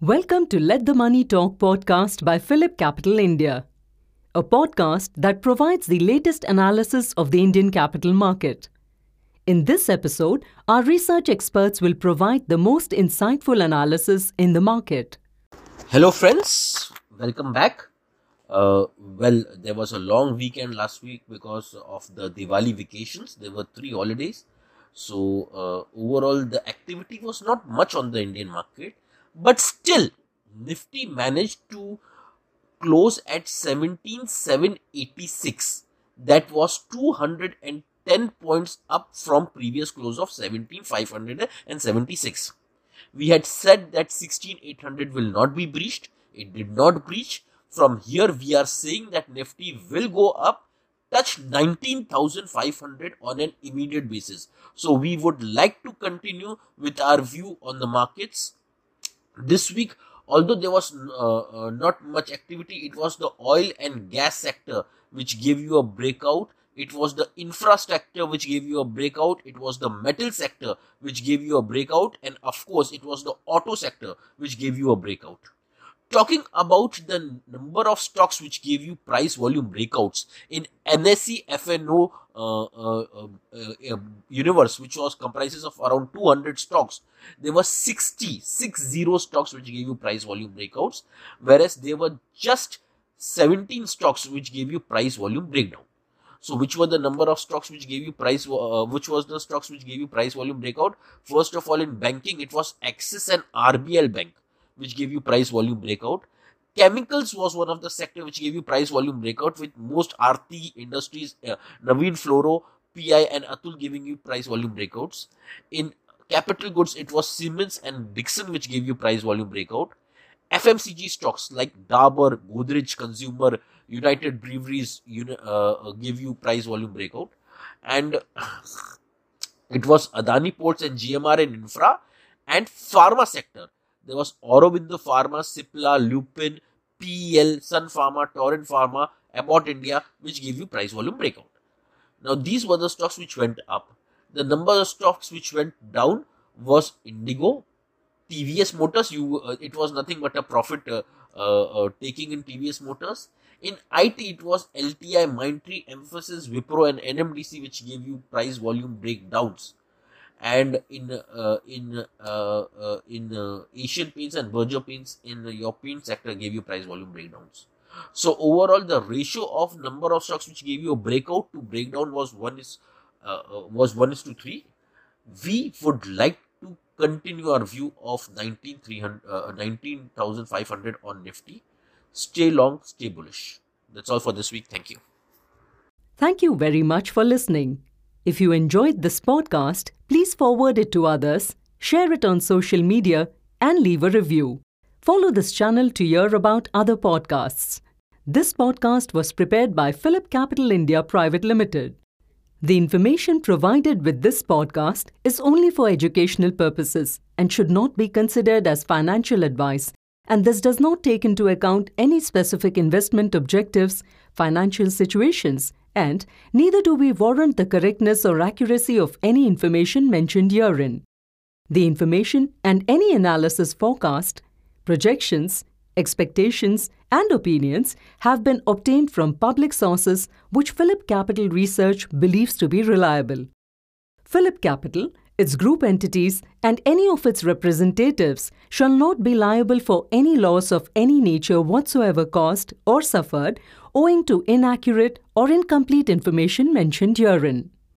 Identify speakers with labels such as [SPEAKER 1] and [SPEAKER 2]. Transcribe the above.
[SPEAKER 1] Welcome to Let the Money Talk podcast by PhillipCapital India, a podcast that provides the latest analysis of the Indian capital market. In this episode, our research experts will provide the most insightful analysis in the market.
[SPEAKER 2] Hello, friends. Welcome back. Uh, well, there was a long weekend last week because of the Diwali vacations. There were three holidays. So, uh, overall, the activity was not much on the Indian market. But still nifty managed to close at 17786 that was 210 points up from previous close of 17576 we had said that 16800 will not be breached. It did not breach from here we are saying that nifty will go up touch 19500 on an immediate basis. So we would like to continue with our view on the markets. This week although there was uh, uh, not much activity it was the oil and gas sector which gave you a breakout. It was the infrastructure which gave you a breakout. It was the metal sector which gave you a breakout. And of course it was the auto sector which gave you a breakout talking about the number of stocks which gave you price volume breakouts in NSE FNO uh, uh, uh, uh, universe, which was comprises of around 200 stocks, there were 60, 60 stocks which gave you price volume breakouts, whereas there were just 17 stocks which gave you price volume breakdown. So, which were the number of stocks which gave you price? Uh, which was the stocks which gave you price volume breakout? First of all, in banking, it was Axis and RBL Bank which gave you price volume breakout. Chemicals was one of the sector which gave you price volume breakout with most Aarti Industries, uh, Fluoro, PI and Atul giving you price volume breakouts. In capital goods, it was Siemens and Dixon which gave you price volume breakout. FMCG stocks like Dabur, Godrej Consumer, United Breweries uh, uh, give you price volume breakout. And it was Adani Ports and GMR and Infra and Pharma sector there was Aurobindo Pharma, Cipla, Lupin, PEL, Sun Pharma, Torrent Pharma, Abbott India, which gave you price volume breakout. Now, these were the stocks which went up. The number of stocks which went down was Indigo, TVS Motors. You, uh, it was nothing but a profit uh, uh, uh taking in TVS Motors. In IT, it was LTI, Mindtree, Mphasis, Wipro, and NMDC, which gave you price volume breakdowns and in uh, in uh, uh, in uh, Asian paints and Berger paints in your paint sector gave you price volume breakdowns. So overall, the ratio of number of stocks which gave you a breakout to breakdown was one is uh, uh, was one is to three. We would like to continue our view of 19,500 on Nifty. Stay long, stay bullish. That's all for this week. Thank you.
[SPEAKER 1] Thank you very much for listening. If you enjoyed this podcast, please forward it to others, share it on social media, and leave a review. Follow this channel to hear about other podcasts. This podcast was prepared by PhillipCapital India Private Limited. The information provided with this podcast is only for educational purposes and should not be considered as financial advice, and this does not take into account any specific investment objectives, financial situations, and neither do we warrant the correctness or accuracy of any information mentioned herein. The information and any analysis forecast, projections, expectations, and opinions have been obtained from public sources which PhillipCapital Research believes to be reliable. PhillipCapital, its group entities, and any of its representatives shall not be liable for any loss of any nature whatsoever caused or suffered owing to inaccurate or incomplete information mentioned herein.